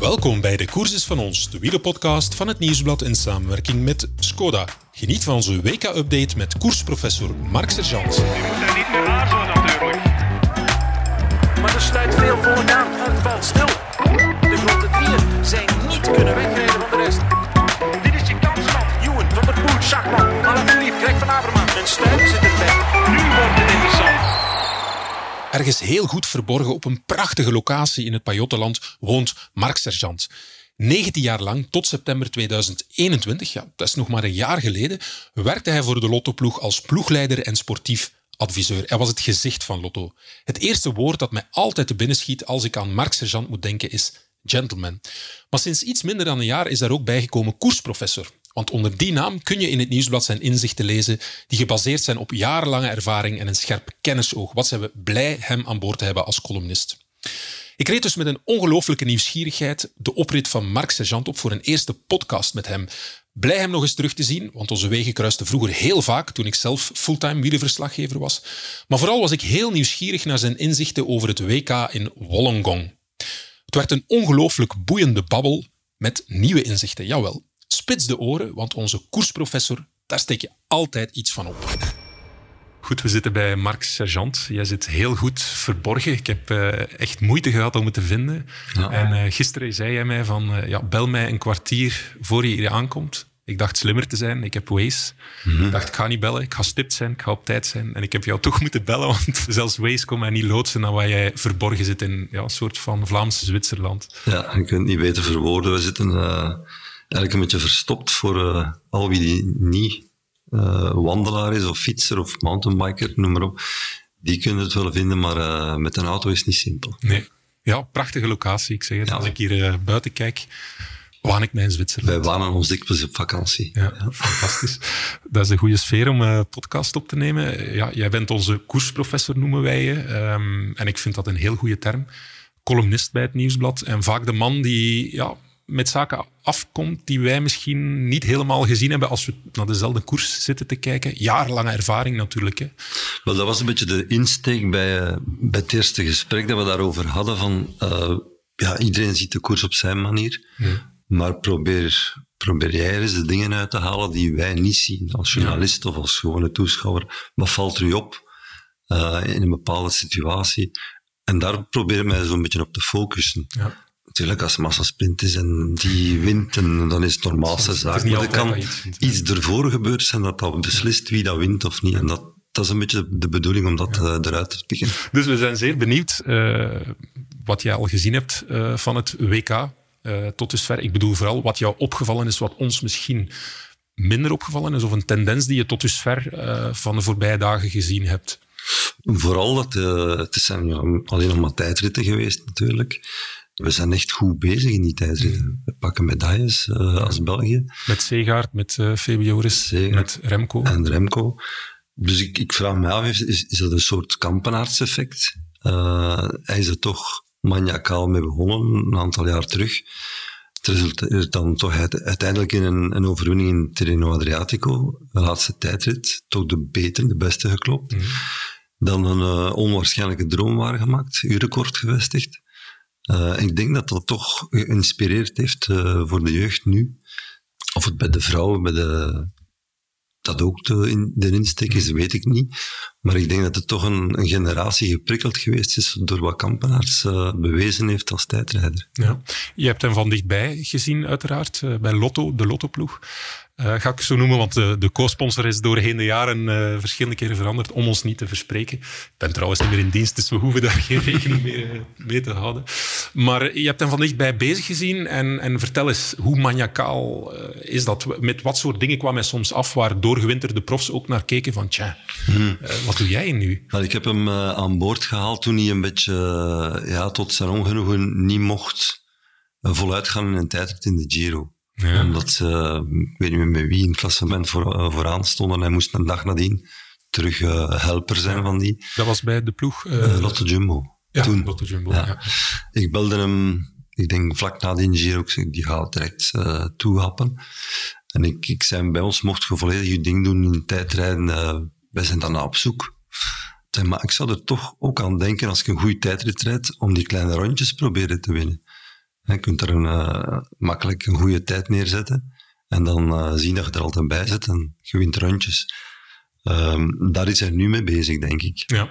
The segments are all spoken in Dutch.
Welkom bij De Koers van ons, de wielerpodcast van het Nieuwsblad in samenwerking met Skoda. Geniet van onze WK-update met koersprofessor Mark Sergeant. Je moet daar niet meer aarzelen natuurlijk. Maar er sluit veel volk aan. Het valt stil. De grote drieën zijn niet kunnen wegrijden en erbij. Nu wordt het interessant. Ergens heel goed verborgen op een prachtige locatie in het Pajottenland woont Mark Sergeant. 19 jaar lang, tot september 2021, ja, dat is nog maar een jaar geleden, werkte hij voor de Lottoploeg als ploegleider en sportief adviseur. Hij was het gezicht van Lotto. Het eerste woord dat mij altijd te binnen schiet als ik aan Mark Sergeant moet denken is gentleman. Maar sinds iets minder dan een jaar is daar ook bijgekomen koersprofessor. Want onder die naam kun je in het nieuwsblad zijn inzichten lezen die gebaseerd zijn op jarenlange ervaring en een scherp kennisoog. Wat zijn we blij hem aan boord te hebben als columnist. Ik reed dus met een ongelooflijke nieuwsgierigheid de oprit van Mark Sergeant op voor een eerste podcast met hem. Blij hem nog eens terug te zien, want onze wegen kruisten vroeger heel vaak toen ik zelf fulltime wielerverslaggever was. Maar vooral was ik heel nieuwsgierig naar zijn inzichten over het WK in Wollongong. Het werd een ongelooflijk boeiende babbel met nieuwe inzichten, jawel. Spits de oren, want onze koersprofessor, daar steek je altijd iets van op. Goed, we zitten bij Mark Sergeant. Jij zit heel goed verborgen. Ik heb eh, echt moeite gehad om het te vinden. En eh, gisteren zei jij mij van, eh, ja, bel mij een kwartier voor je hier aankomt. Ik dacht slimmer te zijn. Ik heb Waze. Ik dacht, ik ga niet bellen. Ik ga stipt zijn. Ik ga op tijd zijn. En ik heb jou toch moeten bellen, want zelfs Waze kon mij niet loodsen naar waar jij verborgen zit in ja, een soort van Vlaamse Zwitserland. Ja, je kunt het niet beter verwoorden. We zitten eh, eigenlijk een beetje verstopt voor eh, al wie die niet eh, wandelaar is, of fietser, of mountainbiker, noem maar op. Die kunnen het wel vinden, maar eh, met een auto is het niet simpel. Nee. Ja, prachtige locatie. Ik zeg het, Ja. als ik hier buiten kijk, waan ik mij in Zwitserland. Wij wanen ons dikwijls op vakantie. Ja, fantastisch. Dat is een goede sfeer om een podcast op te nemen. Ja, jij bent onze koersprofessor, noemen wij je. Ehm, en ik vind dat een heel goede term. Columnist bij het Nieuwsblad. En vaak de man die ja, met zaken afkomt die wij misschien niet helemaal gezien hebben als we naar dezelfde koers zitten te kijken. Jarenlange ervaring natuurlijk. Hè. Wel, dat was een beetje de insteek bij, eh, bij het eerste gesprek dat we daarover hadden. Van, eh, ja, iedereen ziet de koers op zijn manier. Maar probeer, probeer jij eens de dingen uit te halen die wij niet zien. Als journalist of als gewone toeschouwer. Wat valt er u op eh, in een bepaalde situatie? En daar probeer ik mij zo'n beetje op te focussen. Ja. Natuurlijk, als massasprint is en die wint, en dan is het normaalste zaak. Maar er kan iets ervoor gebeurd zijn dat dat beslist wie dat wint of niet. En dat, dat is een beetje de bedoeling om dat eh, eruit te pikken. Dus we zijn zeer benieuwd eh, wat jij al gezien hebt eh, van het WK tot dusver. Ik bedoel vooral wat jou opgevallen is, wat ons misschien minder opgevallen is, of een tendens die je tot dusver van de voorbije dagen gezien hebt. Vooral dat het zijn ja, alleen nog maar tijdritten geweest natuurlijk. We zijn echt goed bezig in die tijdritten. We pakken medailles eh, als België Met Segaard, met eh Febioris, met Remco. en Remco. Dus ik, ik vraag me af, is, is dat een soort kampenaartseffect? Eh hij is er toch maniacaal mee begonnen, een aantal jaar terug. Het resulteert dan toch uit- uiteindelijk in een, een overwinning in Tirreno Adriatico, de laatste tijdrit, toch de betere, de beste geklopt. Dan een onwaarschijnlijke droom waargemaakt, uurrecord gevestigd. Eh, ik denk dat dat toch geïnspireerd heeft eh, voor de jeugd nu. Of het bij de vrouwen, bij de, dat ook de, in, de insteek is, weet ik niet. Maar ik denk dat het toch een, een generatie geprikkeld geweest is door wat Kampenaars eh, bewezen heeft als tijdrijder. Ja. Je hebt hem van dichtbij gezien, uiteraard, bij Lotto, de Lottoploeg. Eh ga ik zo noemen, want de, de co-sponsor is doorheen de jaren eh, verschillende keren veranderd om ons niet te verspreken. Ik ben trouwens niet meer in dienst, dus we hoeven daar geen rekening mee, eh, mee te houden. Maar je hebt hem van dichtbij bezig gezien en, en vertel eens, hoe maniacaal eh, is dat? Met wat soort dingen kwam hij soms af waar doorgewinterde profs ook naar keken van, tja, eh, wat doe jij nu? Ik heb hem eh, aan boord gehaald toen hij een beetje eh, ja, tot zijn ongenoegen niet mocht voluit gaan in een tijdrit in de Giro. Ja. Omdat ze, ik weet niet meer met wie in het klassement voor, eh, vooraan stonden. Hij moest een dag nadien terug eh, helper zijn van die Dat was bij de ploeg eh, Lotte Jumbo. ja, toen. Lotto Jumbo. Ja. Ik belde hem, ik denk vlak na die die gaat direct eh toehappen. En ik, ik zei, bij ons mocht je volledig je ding doen in tijdrijden. eh wij zijn daarna op zoek. Maar ik zou er toch ook aan denken als ik een goede tijdrit rijd, om die kleine rondjes proberen te winnen. Je kunt er een, eh, makkelijk een goede tijd neerzetten en dan eh, zien dat je er altijd bij zit en je wint rondjes. Ehm, daar is hij nu mee bezig, denk ik. Ja.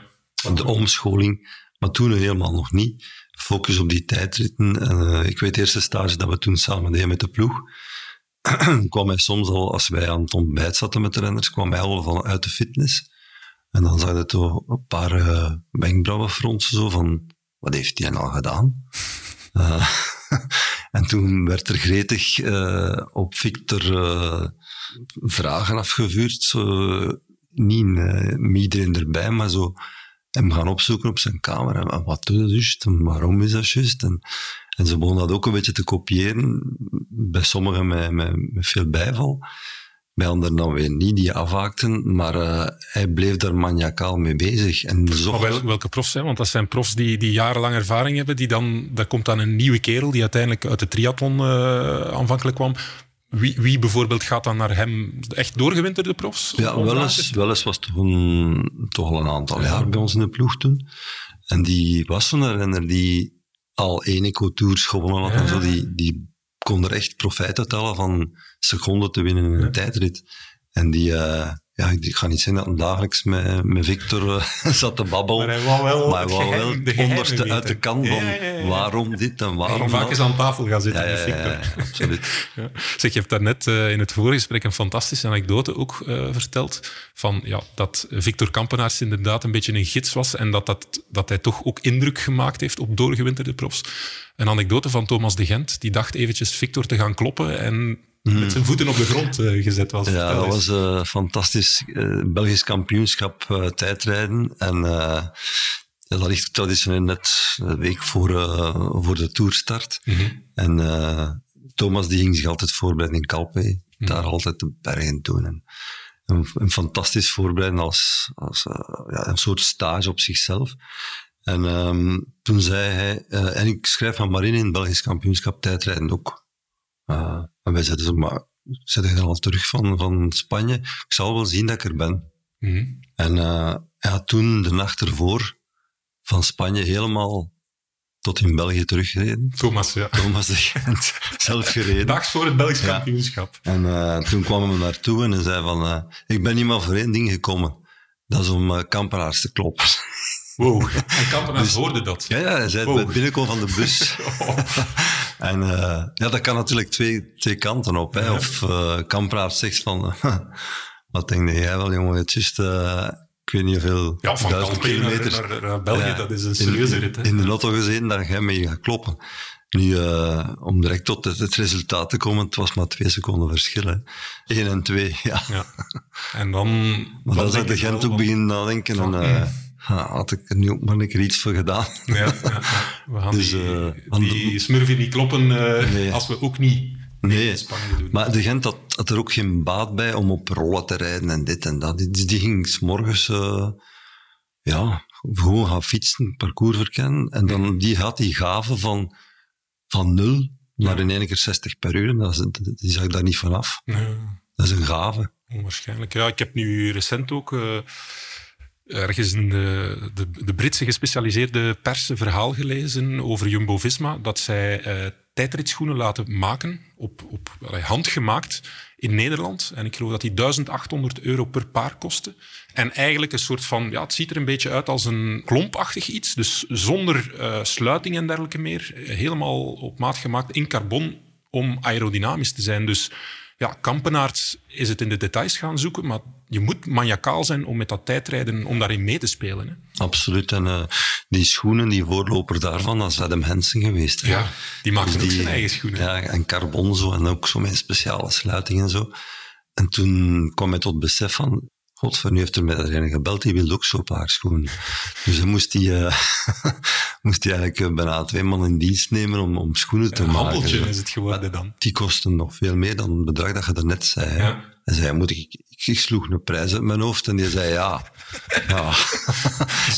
De omscholing, maar toen helemaal nog niet. Focus op die tijdritten. Eh, ik weet de eerste stage dat we toen samen deden met de ploeg. kwam hij soms al, als wij aan het ontbijt zaten met de renners, kwam hij al van uit de fitness. En dan zag je toch een paar uh, wenkbrauwen fronsen, zo van, wat heeft hij nou gedaan? Uh, en toen werd er gretig uh, op Victor vragen afgevuurd, zo, niet met iedereen erbij, maar zo hem gaan opzoeken op zijn kamer. En wat doe je juist? En waarom is dat juist? En, en ze begonnen dat ook een beetje te kopiëren. Bij sommigen met, met veel bijval. Bij anderen dan weer niet, die afhaakten. Maar uh, hij bleef daar maniacaal mee bezig. En zocht... wel, welke profs zijn? Want dat zijn profs die, die jarenlang ervaring hebben. Die dan, daar komt dan een nieuwe kerel die uiteindelijk uit de triathlon uh, aanvankelijk kwam. Wie, wie, bijvoorbeeld gaat dan naar hem echt doorgewinterde profs? Ja, Welles, Welles was toch, een, toch al een aantal ja. jaar bij ons in de ploeg toen. En die was zo'n renner die al één eco-tours gewonnen had ja. en zo. Die, die kon er echt profijt uit halen van seconden te winnen in een tijdrit. En die, uh, ja, ik ga niet zeggen dat dagelijks met, met Victor uh, zat te babbelen. Maar hij wou wel, maar hij wou wel het onderste uit de kan van ja, ja, waarom dit en waarom vaak eens aan tafel gaan zitten met Victor. Absoluut. Zeg, je hebt daarnet uh, in het voorgesprek een fantastische anekdote ook uh, verteld. Van, ja, dat Victor Kampenaars inderdaad een beetje een gids was en dat, dat, dat hij toch ook indruk gemaakt heeft op doorgewinterde profs. Een anekdote van Thomas de Gent, die dacht eventjes Victor te gaan kloppen en Mm. met zijn voeten op de grond uh, gezet was. Ja, dat was uh, fantastisch. Uh, Belgisch kampioenschap tijdrijden. En dat ligt traditioneel net een week voor, voor de toerstart. Mm -hmm. En Thomas die ging zich altijd voorbereiden in Calpe. Mm -hmm. Daar altijd de bergen doen. En een, een fantastisch voorbereiden als, als ja, een soort stage op zichzelf. En um, toen zei hij, en ik schrijf van Marine in het Belgisch kampioenschap tijdrijden ook. Uh, en wij zeiden zo, maar zet je dan al terug van, van Spanje? Ik zal wel zien dat ik er ben. Mm -hmm. En uh, hij had toen de nacht ervoor van Spanje helemaal tot in België teruggereden. Thomas, ja. Thomas de Gent, zelf gereden. Dags voor het Belgisch kampioenschap. Ja. En uh, toen kwam hij naartoe en zei van, uh, ik ben niet maar voor één ding gekomen. Dat is om uh, kampenaars te kloppen. Wow, en Kampenaars dus, hoorde dat? Ja, ja hij zei wow. het bij binnenkomen van de bus. oh. En uh, ja, dat kan natuurlijk twee, twee kanten op. Hè. Of uh, zegt van, wat denk jij wel jongen, het is uh, ik weet niet hoeveel ja, van duizend kilometer. Naar, naar, naar België, ja, dat is een serieuze rit. Hè? In de auto gezeten, daar ga je mee gaat kloppen. Nu, uh, om direct tot het, het, resultaat te komen, het was maar twee seconden verschil. Hè. Eén en twee, ja. ja. En dan... Maar dan zou de Gent ook beginnen nadenken. En, uh, had ik er nu ook maar een keer iets voor gedaan. Ja, ja, ja. we gaan dus, die, uh, die smurfie niet kloppen nee. als we ook niet Nee, doen. maar de Gent had, had, er ook geen baat bij om op rollen te rijden en dit en dat. Die, die ging s morgens ja, gewoon gaan fietsen, parcours verkennen. En dan die had die gave van van nul naar in één keer 60 per uur. Dat is, die zag ik daar niet vanaf. Dat is een gave. Onwaarschijnlijk. Ja, ik heb nu recent ook ergens in de, de, de, Britse gespecialiseerde pers een verhaal gelezen over Jumbo-Visma, dat zij uh, tijdritschoenen laten maken, op, op handgemaakt, in Nederland. En ik geloof dat die 1800 euro per paar kosten. En eigenlijk een soort van, ja, het ziet er een beetje uit als een klompachtig iets. Dus zonder uh, sluiting en dergelijke meer. Helemaal op maat gemaakt in carbon om aerodynamisch te zijn. Dus ja, Kampenaerts is het in de details gaan zoeken, maar je moet maniacaal zijn om met dat tijdrijden, om daarin mee te spelen. Hè. Absoluut. En uh, die schoenen, die voorloper daarvan, dat is Adam Hansen geweest. Hè. Ja, die maakte dus ook zijn eigen schoenen. Ja, en carbon zo, en ook zo met speciale sluiting en zo. En toen kwam hij tot besef van, Godver, nu heeft er met een gebeld, die wilde ook zo'n paar schoenen. Dus dan moest hij, uh, moest hij eigenlijk bijna twee man in dienst nemen om, om schoenen te een maken. Een handeltje is het geworden dan. Die kosten nog veel meer dan het bedrag dat je daarnet zei. Ja. En zei, moet ik, ik, ik sloeg een prijs uit mijn hoofd en die zei ja. ja.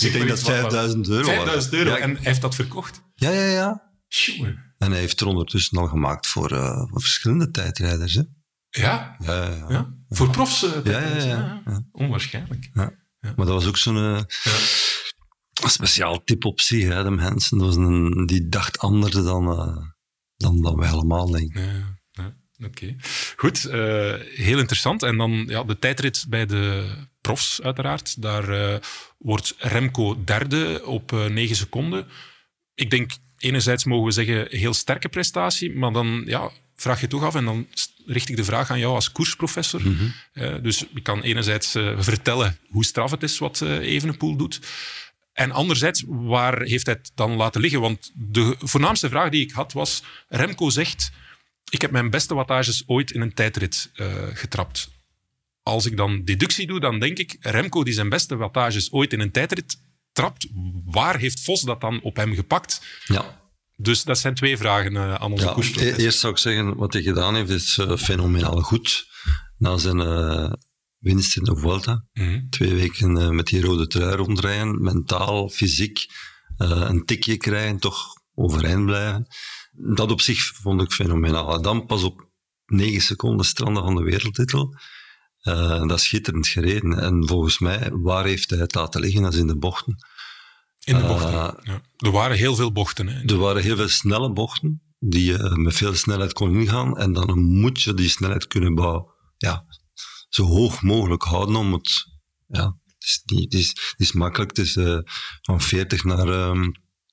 ik denk dat 5000 euro 5000 euro, ja, en hij heeft dat verkocht? Ja, ja, ja. Sure. En hij heeft er ondertussen al gemaakt voor, uh, voor verschillende tijdrijders. Hè. Ja? Ja, ja? Voor profs? eh, Ja, ja, ja. Onwaarschijnlijk. Ja. Maar dat was ook zo'n eh, een speciaal type op zich, hè, de mensen. Dat was een, die dacht anders dan, eh, dan, dan wij allemaal, denk ik. Ja, ja, oké. Goed, eh, heel interessant. En dan ja, de tijdrit bij de profs, uiteraard. Daar eh, wordt Remco derde op 9 seconden. Ik denk, enerzijds mogen we zeggen, heel sterke prestatie, maar dan ja, vraag je toch af, en dan richt ik de vraag aan jou als koersprofessor. Eh, dus ik kan enerzijds vertellen hoe straf het is wat eh Evenepoel doet. En anderzijds, waar heeft hij het dan laten liggen? Want de voornaamste vraag die ik had was, Remco zegt, ik heb mijn beste wattages ooit in een tijdrit eh, getrapt. Als ik dan deductie doe, dan denk ik, Remco die zijn beste wattages ooit in een tijdrit trapt, waar heeft Vos dat dan op hem gepakt? Ja. Dus dat zijn twee vragen eh, aan onze Ja, e- eerst zou ik zeggen, wat hij gedaan heeft, is eh, fenomenaal goed. Na zijn winst in de Vuelta. Mhm. Twee weken eh, met die rode trui rondrijden. Mentaal, fysiek. eh, een tikje krijgen, toch overeind blijven. Dat op zich vond ik fenomenaal. En dan pas op negen seconden stranden van de wereldtitel. Eh, dat is schitterend gereden. En volgens mij, waar heeft hij het laten liggen? Dat is in de bochten. In de bochten. Ja. Er waren heel veel bochten. Hè. Er waren heel veel snelle bochten die je met veel snelheid kon ingaan. En dan moet je die snelheid kunnen bouwen. Ja, zo hoog mogelijk houden om het... Ja, het is, niet, het is, het is makkelijk. Het is eh, van 40 naar ehm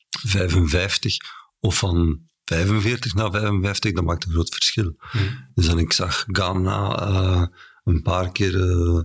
55 of van 45 naar 55. Dat maakt een groot verschil. Dus dan ik zag Ghana eh, een paar keer eh,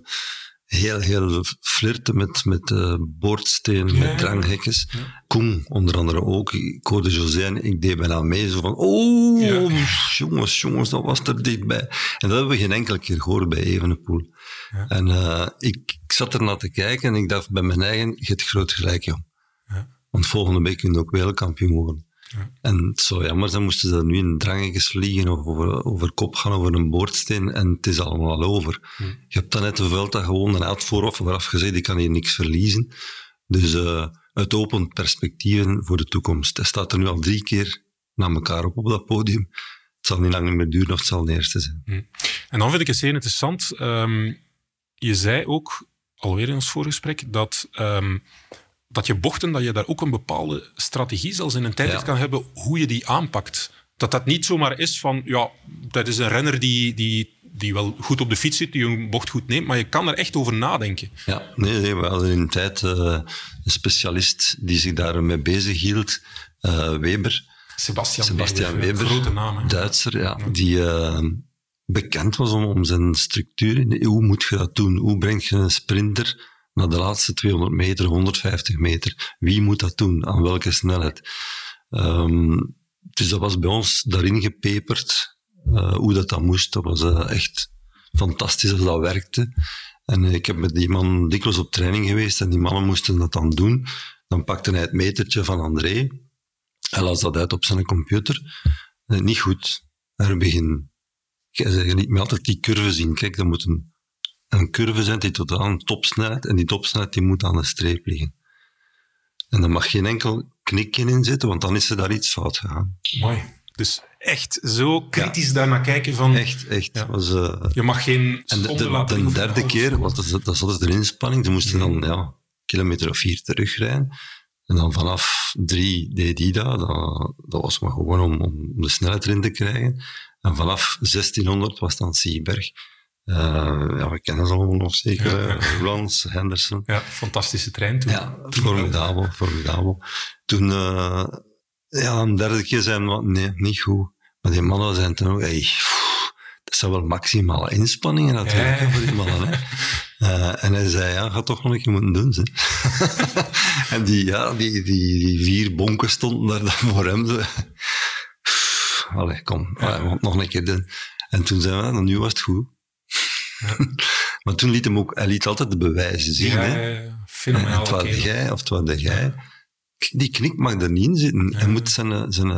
heel, heel flirten met, met eh, boordsteen, Ja. met dranghekjes. Koen, onder andere ook. Ik hoorde José en ik deed bijna mee. Zo van, oh, Ja. jongens, jongens, dat was er dichtbij. En dat hebben we geen enkele keer gehoord bij Evenepoel. Ja. En eh, ik, ik zat er naar te kijken en ik dacht bij mijn eigen, je hebt groot gelijk, jong. Ja. Want volgende week kun je ook wereldkampioen worden. Ja. En het zou jammer zijn, moesten ze dat nu in drangetjes vliegen of over, over kop gaan, over een boordsteen en het is allemaal al over. Je hebt dan net de Vuelta gewoon een uit vooraf, vooraf gezegd, ik kan hier niks verliezen. Dus eh, het opent perspectieven voor de toekomst. Hij staat er nu al drie keer na elkaar op op dat podium. Het zal niet lang meer duren of het zal de eerste zijn. En dan vind ik het zeer interessant. ehm, je zei ook, alweer in ons voorgesprek, dat, ehm, dat je bochten, dat je daar ook een bepaalde strategie zelfs in een tijdrit Ja. kan hebben, hoe je die aanpakt. Dat dat niet zomaar is van, ja, dat is een renner die, die, die wel goed op de fiets zit, die een bocht goed neemt, maar je kan er echt over nadenken. Ja, nee, nee, we hadden in een tijd eh, een specialist die zich daarmee bezig hield, eh, Weber. Sebastian, Sebastian Weber, Weber, grote naam. hè. Duitser, ja, die eh, bekend was om, om zijn structuur. in- Hoe moet je dat doen? Hoe breng je een sprinter naar de laatste 200 meter, 150 meter? Wie moet dat doen? Aan welke snelheid? Ehm, dus dat was bij ons daarin gepeperd, eh, hoe dat dan moest. Dat was eh, echt fantastisch als dat werkte. En eh, ik heb met die man dikwijls op training geweest en die mannen moesten dat dan doen. Dan pakte hij het metertje van André. Hij las dat uit op zijn computer. Niet goed. Er begin. Je zegt niet meer altijd die curve zien. Kijk, er moet een, een curve zijn die tot aan topsnelheid. En die topsnelheid die moet aan de streep liggen. En er mag geen enkel knikje in zitten, want dan is er daar iets fout gegaan. Mooi. Dus echt zo kritisch daarnaar kijken van, Echt, echt. Ja. Was, eh, je mag geen en de, de, derde keer, want dat, dat was de inspanning, ze moesten dan ja, een kilometer of vier terugrijden. En dan vanaf drie deed hij dat. dat. Dat was maar gewoon om, om de snelheid erin te krijgen. En vanaf 1600 was dan Sieberg. Eh, ja, we kennen ze allemaal nog zeker. Ja, Rans, Henderson. Ja, fantastische trein toen. Ja, formidabel, formidabel. Toen, eh, ja, een derde keer zijn we, nee, niet goed. Maar die mannen zijn toen ook, hey, pff, dat zijn wel maximale inspanningen natuurlijk Ja. voor die mannen. Hè. Eh, en hij zei, ja, ga toch nog een keer moeten doen. Ze. en die, ja, die, die, die vier bonken stonden daar dan voor hem. Ze. Allee, kom, allee, we nog een keer doen. En toen zei hij, nou, nu was het goed. Maar toen liet hem ook, hij liet altijd de bewijzen zien. Ja, hè. fenomenaal. het was jij of de jij. Die knik mag er niet in zitten. Hij moet zijn, zijn,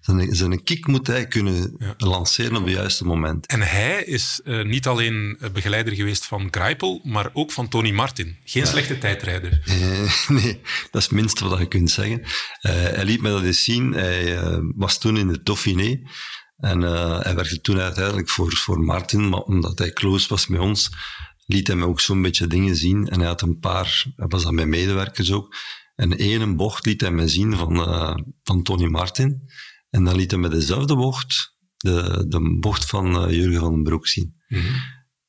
zijn, zijn kick moet hij kunnen lanceren op het juiste moment. En hij is eh, niet alleen begeleider geweest van Greipel, maar ook van Tony Martin. Geen slechte tijdrijder. Eh, nee, dat is het minste wat je kunt zeggen. Eh, hij liet me dat eens zien. Hij was toen in de Dauphiné. En eh, hij werkte toen uiteindelijk voor, voor Martin, maar omdat hij close was met ons, liet hij me ook zo'n beetje dingen zien. En hij had een paar, hij was dan met medewerkers ook. En één bocht liet hij me zien van, eh, van Tony Martin. En dan liet hij me dezelfde bocht, de, de bocht van eh, Jurgen van den Broek zien.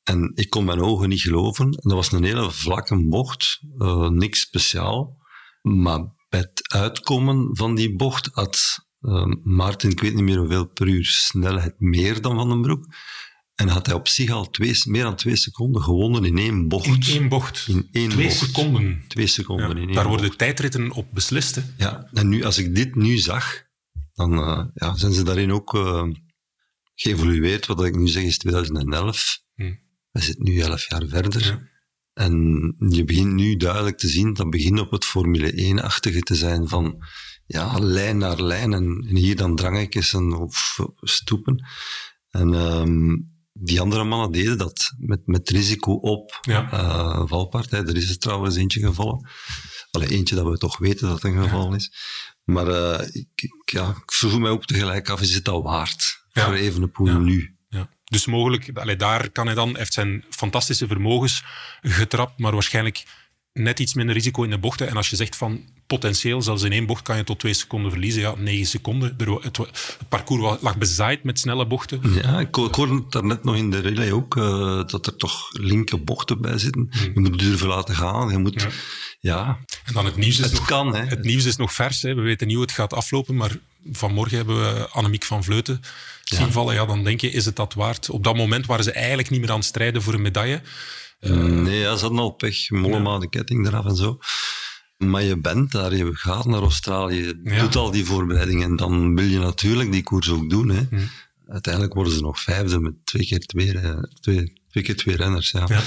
En ik kon mijn ogen niet geloven. En dat was een hele vlakke bocht, niks speciaal. Maar bij het uitkomen van die bocht had eh, Maarten, ik weet niet meer hoeveel per uur snelheid, meer dan Van den Broek. En had hij op zich al twee, meer dan twee seconden gewonnen in één bocht. In één bocht. In één Twee bocht. seconden. Twee seconden Ja, in één daar bocht. worden tijdritten op beslist. Hè. Ja, en nu, als ik dit nu zag, dan eh, ja, zijn ze daarin ook eh, geëvolueerd. Wat ik nu zeg is 2011. Hm. We zitten nu elf jaar verder. Ja. En je begint nu duidelijk te zien, dat begint op het Formule 1-achtige te zijn van ja, lijn naar lijn en, en hier dan drangekjes en of stoepen. En ehm, die andere mannen deden dat met, met risico op Ja. eh, valpartij. Er is er trouwens eentje gevallen. Allee, eentje dat we toch weten dat een geval is. Maar eh, ik, ik, ja, ik vroeg mij ook tegelijk af, is het dat waard Ja. voor Evenepoel Ja. nu? Ja. Dus mogelijk, allee, daar kan hij dan, heeft zijn fantastische vermogens getrapt, maar waarschijnlijk net iets minder risico in de bochten. En als je zegt van potentieel, zelfs in één bocht kan je tot twee seconden verliezen. Ja, negen seconden. Het, parcours lag bezaaid met snelle bochten. Ja, ik, ho- ik hoorde het daarnet nog in de relay ook, eh, dat er toch linker bochten bij zitten. Je moet durven laten gaan, je moet... Ja. Ja, En dan het nieuws is het nog kan, hè. Het nieuws is nog vers. Hè. We weten niet hoe het gaat aflopen. Maar vanmorgen hebben we Annemiek van Vleuten zien vallen. Ja, dan denk je, is het dat waard? Op dat moment waren ze eigenlijk niet meer aan het strijden voor een medaille. Nee, ja, ze hadden al pech. Mollema, de ketting eraf en zo. Maar je bent daar, je gaat naar Australië, je Ja. doet al die voorbereidingen. En dan wil je natuurlijk die koers ook doen. Hè. Uiteindelijk worden ze nog vijfde met twee keer twee, eh, twee, twee, keer twee renners. Ja. Ja,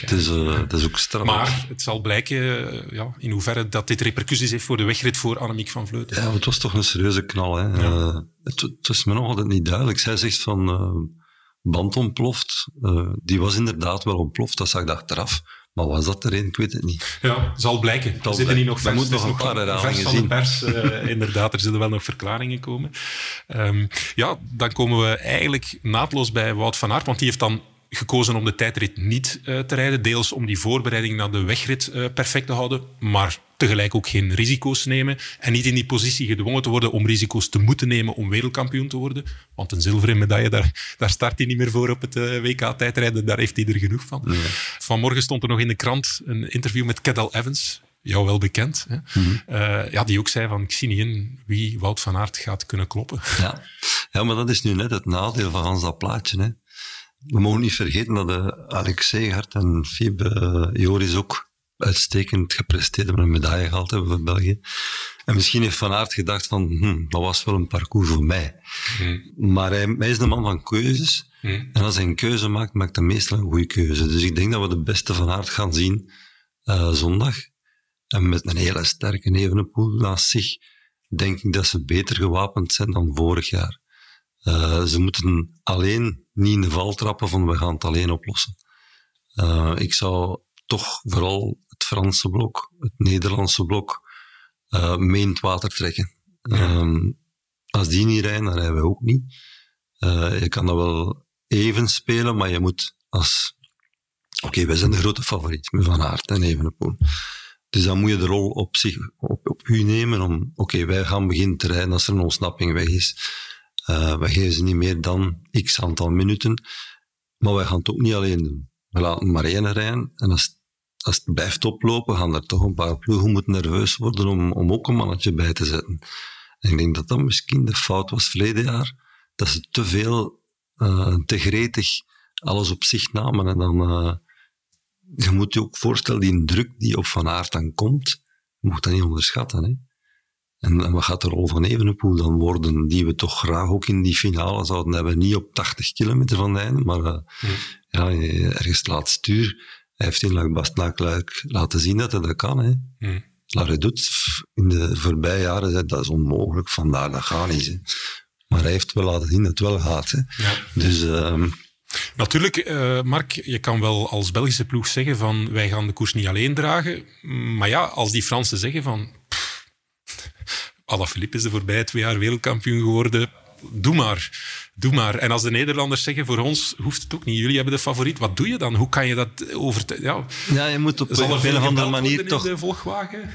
Het, is, eh, het is ook straf. Maar het zal blijken eh, ja, in hoeverre dat dit repercussies heeft voor de wegrit voor Annemiek van Vleuten. Ja, het was toch een serieuze knal. Hè. Eh, het, het is me nog altijd niet duidelijk. Zij zegt van eh, band ontploft. Eh, die was inderdaad wel ontploft, dat zag ik achteraf. Maar was dat er een? Ik weet het niet. Ja, zal blijken. Zal zitten hier nog vers. Er moet nog een paar vers herhalingen van de zien. pers. eh, inderdaad, er zullen wel nog verklaringen komen. Ehm, ja, dan komen we eigenlijk naadloos bij Wout van Aert, want die heeft dan gekozen om de tijdrit niet eh, te rijden. Deels om die voorbereiding naar de wegrit eh, perfect te houden, maar tegelijk ook geen risico's nemen. En niet in die positie gedwongen te worden om risico's te moeten nemen om wereldkampioen te worden. Want een zilveren medaille, daar, daar start hij niet meer voor op het eh, WK-tijdrijden. Daar heeft hij er genoeg van. Vanmorgen stond er nog in de krant een interview met Cadel Evans. Jou wel bekend. Hè? Eh, ja, die ook zei van, ik zie niet in wie Wout van Aert gaat kunnen kloppen. Ja. ja, maar dat is nu net het nadeel van Hans dat plaatje. Hè. We mogen niet vergeten dat eh, Alex Segaert en Fiebe eh, Joris ook uitstekend gepresteerd hebben, een medaille gehaald hebben voor België. En misschien heeft Van Aert gedacht van, hm, dat was wel een parcours voor mij. Maar hij, hij is een man van keuzes. En als hij een keuze maakt, maakt hij meestal een goede keuze. Dus ik denk dat we de beste Van Aert gaan zien eh, zondag. En met een hele sterke Evenepoel naast zich, denk ik dat ze beter gewapend zijn dan vorig jaar. Ze moeten alleen niet in de val trappen van we gaan het alleen oplossen. Eh, ik zou toch vooral het Franse blok, het Nederlandse blok, eh mee in het water trekken. Ehm, als die niet rijden, dan rijden wij ook niet. Eh, je kan dat wel even spelen, maar je moet als... Oké, wij zijn de grote favoriet met Van Aert en Evenepoel. Dus dan moet je de rol op, zich, op, op u nemen om... Oké, wij gaan beginnen te rijden als er een ontsnapping weg is. Eh wij geven ze niet meer dan x aantal minuten. Maar wij gaan het ook niet alleen doen. We laten maar één rijden. En als, als het blijft oplopen, gaan er toch een paar ploegen moeten nerveus worden om, om ook een mannetje bij te zetten. En ik denk dat dat misschien de fout was verleden jaar. Dat ze te veel, eh, te gretig alles op zich namen. En dan, eh, je moet je ook voorstellen, die druk die op Van Aert dan komt, je moet dat niet onderschatten. Hè? En, en wat gaat de rol van Evenepoel dan worden, die we toch graag ook in die finale zouden hebben? Niet op 80 kilometer van het einde, maar ja, ergens laat stuur. Hij heeft in Luik-Bastenaak laten zien dat hij dat kan. Hè. La Redoute, in de voorbije jaren zei dat is onmogelijk, vandaar dat gaat niet. Hè. Maar hij heeft wel laten zien dat het wel gaat. Hè. Ja. Dus ehm, Natuurlijk, eh, Mark, je kan wel als Belgische ploeg zeggen van wij gaan de koers niet alleen dragen. Maar ja, als die Fransen zeggen van... Alaphilippe is de voorbije twee jaar wereldkampioen geworden. doe maar. Doe maar. En als de Nederlanders zeggen, voor ons hoeft het ook niet. Jullie hebben de favoriet. Wat doe je dan? Hoe kan je dat over... Ja, Ja, je moet op een of andere manier toch...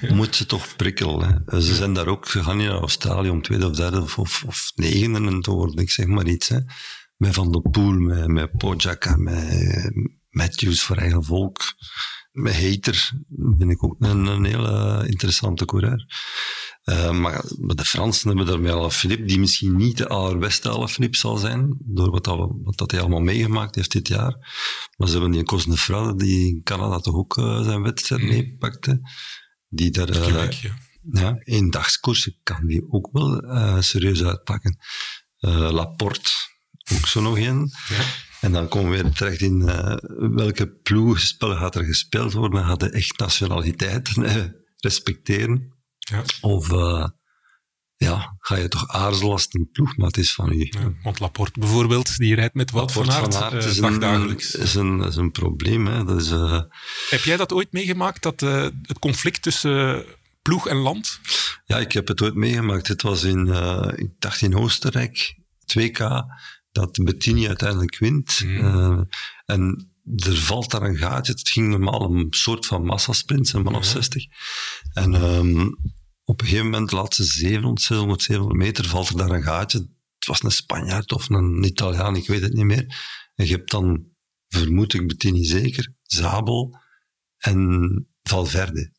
Je moet ze toch prikkelen. Hè. Ze zijn daar ook, ze gaan niet naar Australië om tweede of derde of, of, of negende en te worden, ik zeg maar iets. Hè. Met Van der Poel, met, met Pojaka, met Matthews voor eigen volk, met Hater, vind ik ook een, een hele interessante coureur. Eh, maar de Fransen hebben daarmee Alaphilippe, die misschien niet de allerbeste Alaphilippe zal zijn, door wat, dat, wat dat hij allemaal meegemaakt heeft dit jaar. Maar ze hebben die Cosnefrade, die in Canada toch ook eh, zijn wedstrijd meepakte. Die daar... eh, Quebec, ja. eendagskoersen kan die ook wel eh, serieus uitpakken. Eh, Laporte, ook zo nog een. Ja. En dan komen we weer terecht in eh, welke ploegspellen gaat er gespeeld worden. Gaat de echt nationaliteiten eh, respecteren? Ja. Of eh, ja, ga je toch aarzelen als het een ploegmaat is van u? Ja, want Laporte bijvoorbeeld, die rijdt met Wout van Aert eh, is, een, is, een, is een probleem. Hè. Dat is, Heb jij dat ooit meegemaakt, dat, het conflict tussen ploeg en land? Ja, ik heb het ooit meegemaakt. Het was in, ik dacht in Oostenrijk, 2K, dat Bettini uiteindelijk wint. Mm. Eh, en er valt daar een gaatje. Het ging normaal een soort van massasprint, een man of Ja. 60. En ehm, op een gegeven moment, de laatste 700, 600, 700 meter, valt er daar een gaatje. Het was een Spanjaard of een Italiaan, ik weet het niet meer. En je hebt dan, vermoed ik Bettini zeker, Zabel en Valverde.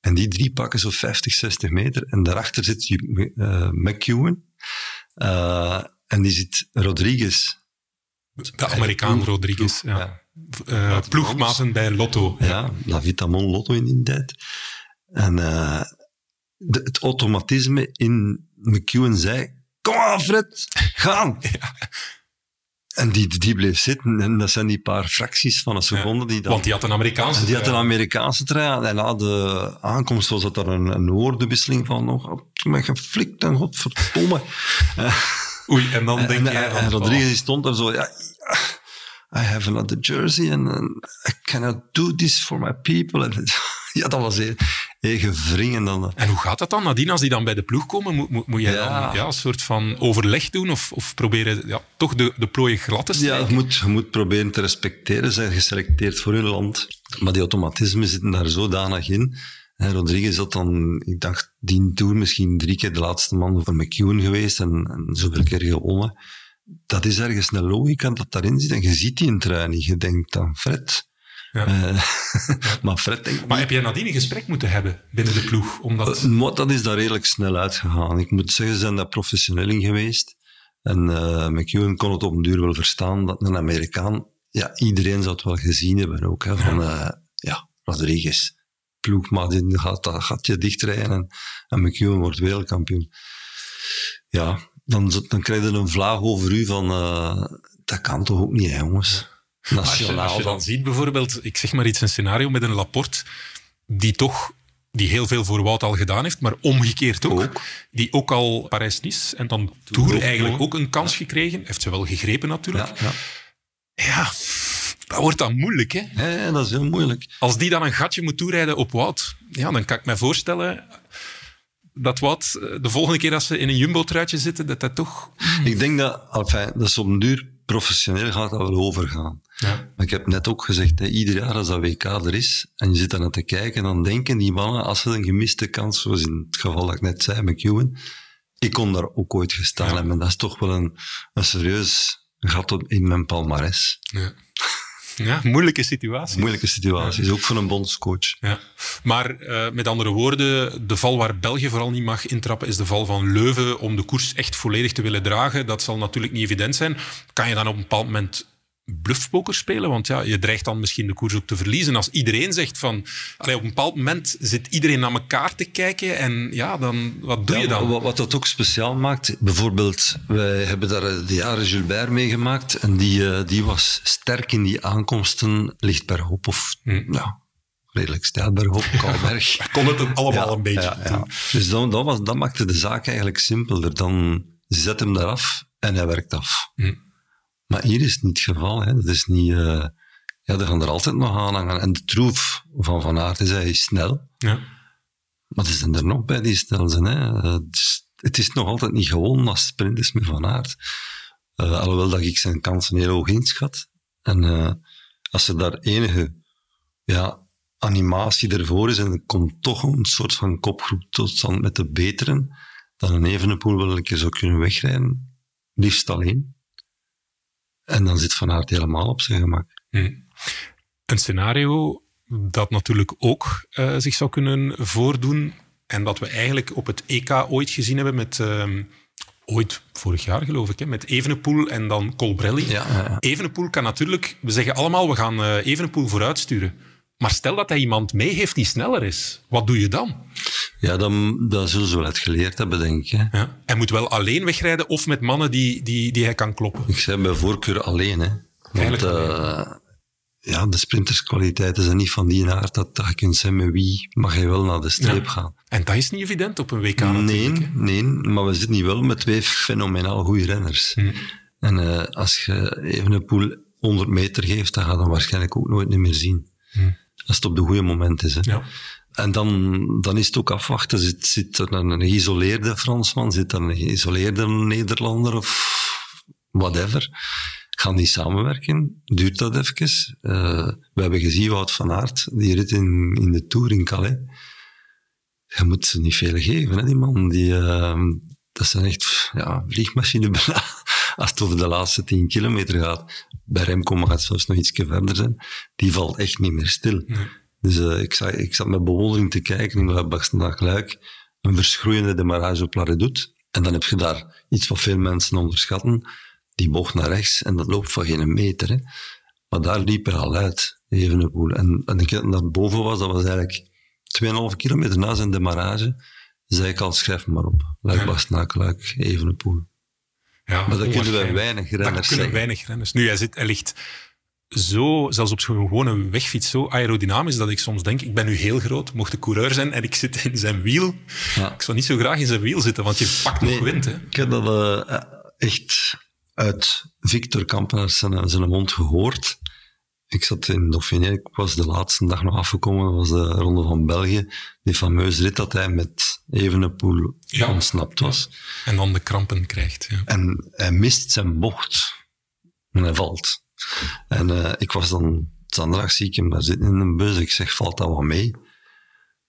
En die drie pakken zo 50, 60 meter. En daarachter zit uh, McEwen. Uh, en die zit Rodriguez. De Amerikaan Rodriguez, ja. ja. Uh, ploegmaten bij Lotto. Ja, La Vitamon Lotto in die tijd. En uh, de, het automatisme in McEwen zei, kom aan Fred, gaan! Ja. En die, die bleef zitten. En dat zijn die paar fracties van een seconde. Die dan, Want die had een Amerikaanse Die had een Amerikaanse trein. En na de aankomst was dat er een, een woordenwisseling van nog met geflikt en godverdomme. Oei, en dan denk en, je... En, en Rodriguez stond daar zo, ja, I have another jersey and, and I cannot do this for my people. En, ja, dat was heel, heel gevringen dan. En hoe gaat dat dan nadien, als die dan bij de ploeg komen? Moet, moet, ja. dan ja, een soort van overleg doen of, of proberen ja, toch de, de plooien glad te steken? Ja, je moet, je moet proberen te respecteren. Ze zijn geselecteerd voor hun land. Maar die automatismen zitten daar zodanig in. En Rodriguez had dan, ik dacht, die tour misschien drie keer de laatste man voor McEwen geweest en, en zoveel keer gewonnen. Dat is ergens een logica dat daarin zit. En je ziet die in trui niet. Je denkt aan Fred. Ja. Uh, maar Fred denkt... Maar heb jij nadien een gesprek moeten hebben binnen de ploeg? Omdat... Uh, dat is daar redelijk snel uitgegaan. Ik moet zeggen, ze zijn daar professioneel in geweest. En uh, McEwen kon het op een duur wel verstaan dat een Amerikaan... Ja, iedereen zou het wel gezien hebben ook. Hè, van, ja Rodriguez. Ploeg, maar die gaat dat gatje dichtrijden en, en McEwen wordt wereldkampioen. Ja, dan, dan krijg je een vlaag over u van... Uh, dat kan toch ook niet, hè, jongens? Nationaal. Als je, als je dan ziet bijvoorbeeld, ik zeg maar iets, een scenario met een Laporte die toch die heel veel voor Wout al gedaan heeft, maar omgekeerd ook. ook. Die ook al Parijs-Nice en dan Tour eigenlijk ook een kans gekregen. Heeft ze wel gegrepen natuurlijk. Ja, ja. ja dat wordt dan moeilijk, hè? Ja, dat is heel moeilijk. Als die dan een gatje moet toerijden op Wout, ja, dan kan ik me voorstellen dat Wout de volgende keer als ze in een jumbo-truitje zitten, dat dat toch... Ik denk dat, enfin, dat is op een duur professioneel gaat dat wel overgaan. Ja. Maar ik heb net ook gezegd, hè, ieder jaar als dat WK er is, en je zit daar naar te kijken, dan denken die mannen, als ze een gemiste kans, zoals in het geval dat ik net zei, McEwen, ik kon daar ook ooit gestaan ja. hebben. Dat is toch wel een, een serieus gat in mijn palmares. Ja. Ja, moeilijke situatie. Moeilijke situatie, ja. ook voor een bondscoach. Ja. Maar uh, met andere woorden, de val waar België vooral niet mag intrappen is de val van Leuven om de koers echt volledig te willen dragen. Dat zal natuurlijk niet evident zijn. Kan je dan op een bepaald moment bluffpoker spelen? Want ja, je dreigt dan misschien de koers ook te verliezen. Als iedereen zegt van... Allee, op een bepaald moment zit iedereen naar elkaar te kijken en ja, dan, wat doe ja, je dan? Wat, wat dat ook speciaal maakt, bijvoorbeeld, wij hebben daar de jaren Gilbert meegemaakt en die, uh, die was sterk in die aankomsten, ligt bergop of... Hm. Ja, redelijk stijl bergop, Kouwberg. kon het allemaal ja, een beetje. Ja. Dus dan, dat, was, dat maakte de zaak eigenlijk simpeler. Dan zet hem daar af en hij werkt af. Hm. Maar hier is het niet het geval. Hè. Dat is niet... Uh, ja, er gaan er altijd nog aan hangen. En de troef van Van Aert is, hij is snel. Ja. Maar er zijn er nog bij die snel zijn. Hè. Dus het is nog altijd niet gewonnen als sprinters met Van Aert. Eh, alhoewel dat ik zijn kansen heel hoog inschat. En eh, als er daar enige ja, animatie ervoor is en er komt toch een soort van kopgroep tot stand met de beteren, dan een Evenepoel wel een keer zou kunnen wegrijden, liefst alleen. En dan zit Van Aert helemaal op zijn gemak. Een scenario dat natuurlijk ook eh, zich zou kunnen voordoen en dat we eigenlijk op het EK ooit gezien hebben met... ehm, ooit, vorig jaar geloof ik, hè, met Evenepoel en dan Colbrelli. Ja, ja, ja. Evenepoel kan natuurlijk... We zeggen allemaal, we gaan eh Evenepoel vooruitsturen. Maar stel dat hij iemand mee heeft die sneller is. Wat doe je dan? Ja, dan, dan zullen ze wel het geleerd hebben, denk ik. Hè. Ja. Hij moet wel alleen wegrijden of met mannen die, die, die hij kan kloppen. Ik zei bij voorkeur alleen. Hè. Want eh, ja, de sprinterskwaliteiten zijn niet van die aard dat, je kunt zeggen met wie mag je wel naar de streep Ja. gaan. En dat is niet evident op een WK Nee, natuurlijk. nee, maar we zitten hier wel met twee fenomenaal goede renners. Hm. En eh, als je even een poel 100 meter geeft, dan gaat je hem waarschijnlijk ook nooit meer zien. Hm. Als het op de goede moment is. Hè. Ja. En dan, dan is het ook afwachten. Zit, zit er een geïsoleerde Fransman, zit er een geïsoleerde Nederlander of whatever. Gaan die samenwerken? Duurt dat even? Eh, we hebben gezien Wout van Aert, die rit in, in de Tour in Calais. Je moet ze niet veel geven, hè, die man. Die, eh, dat zijn echt ja, vliegmachines bijna. Als het over de laatste 10 kilometer gaat. Bij Remco mag het zelfs nog iets verder zijn. Die valt echt niet meer stil. Nee. Dus eh, ik, zag, ik zat met bewondering te kijken in de Bastendag Luik. Een verschroeiende demarrage op La Redoute. En dan heb je daar iets wat veel mensen onderschatten. Die bocht naar rechts en dat loopt van geen meter. Hè. Maar daar liep er al uit, Evenepoel. En, en ik naar boven was, dat was eigenlijk 2,5 kilometer na zijn demarrage. zei ik al, schrijf maar op. Luik. Bastenaak, Luik, Evenepoel. Ja, Maar dat kunnen onwaarschijnlijk. weinig renners kunnen weinig renners. Nu, hij, zit, hij ligt zo, zelfs op zo'n gewone wegfiets, zo aerodynamisch dat ik soms denk, ik ben nu heel groot, mocht de coureur zijn en ik zit in zijn wiel. Ja. Ik zou niet zo graag in zijn wiel zitten, want je pakt nog wind. Hè. Ik heb dat eh, echt uit Victor Kampenaars zijn, zijn mond gehoord. Ik zat in Dauphiné, ik was de laatste dag nog afgekomen, dat was de Ronde van België. Die fameuze rit dat hij met Evenepoel Ja. ontsnapt was. En dan de krampen krijgt. Ja. En hij mist zijn bocht. En hij valt. En eh, ik was dan, zaterdag zie ik hem daar zitten in een bus. Ik zeg, valt dat wat mee?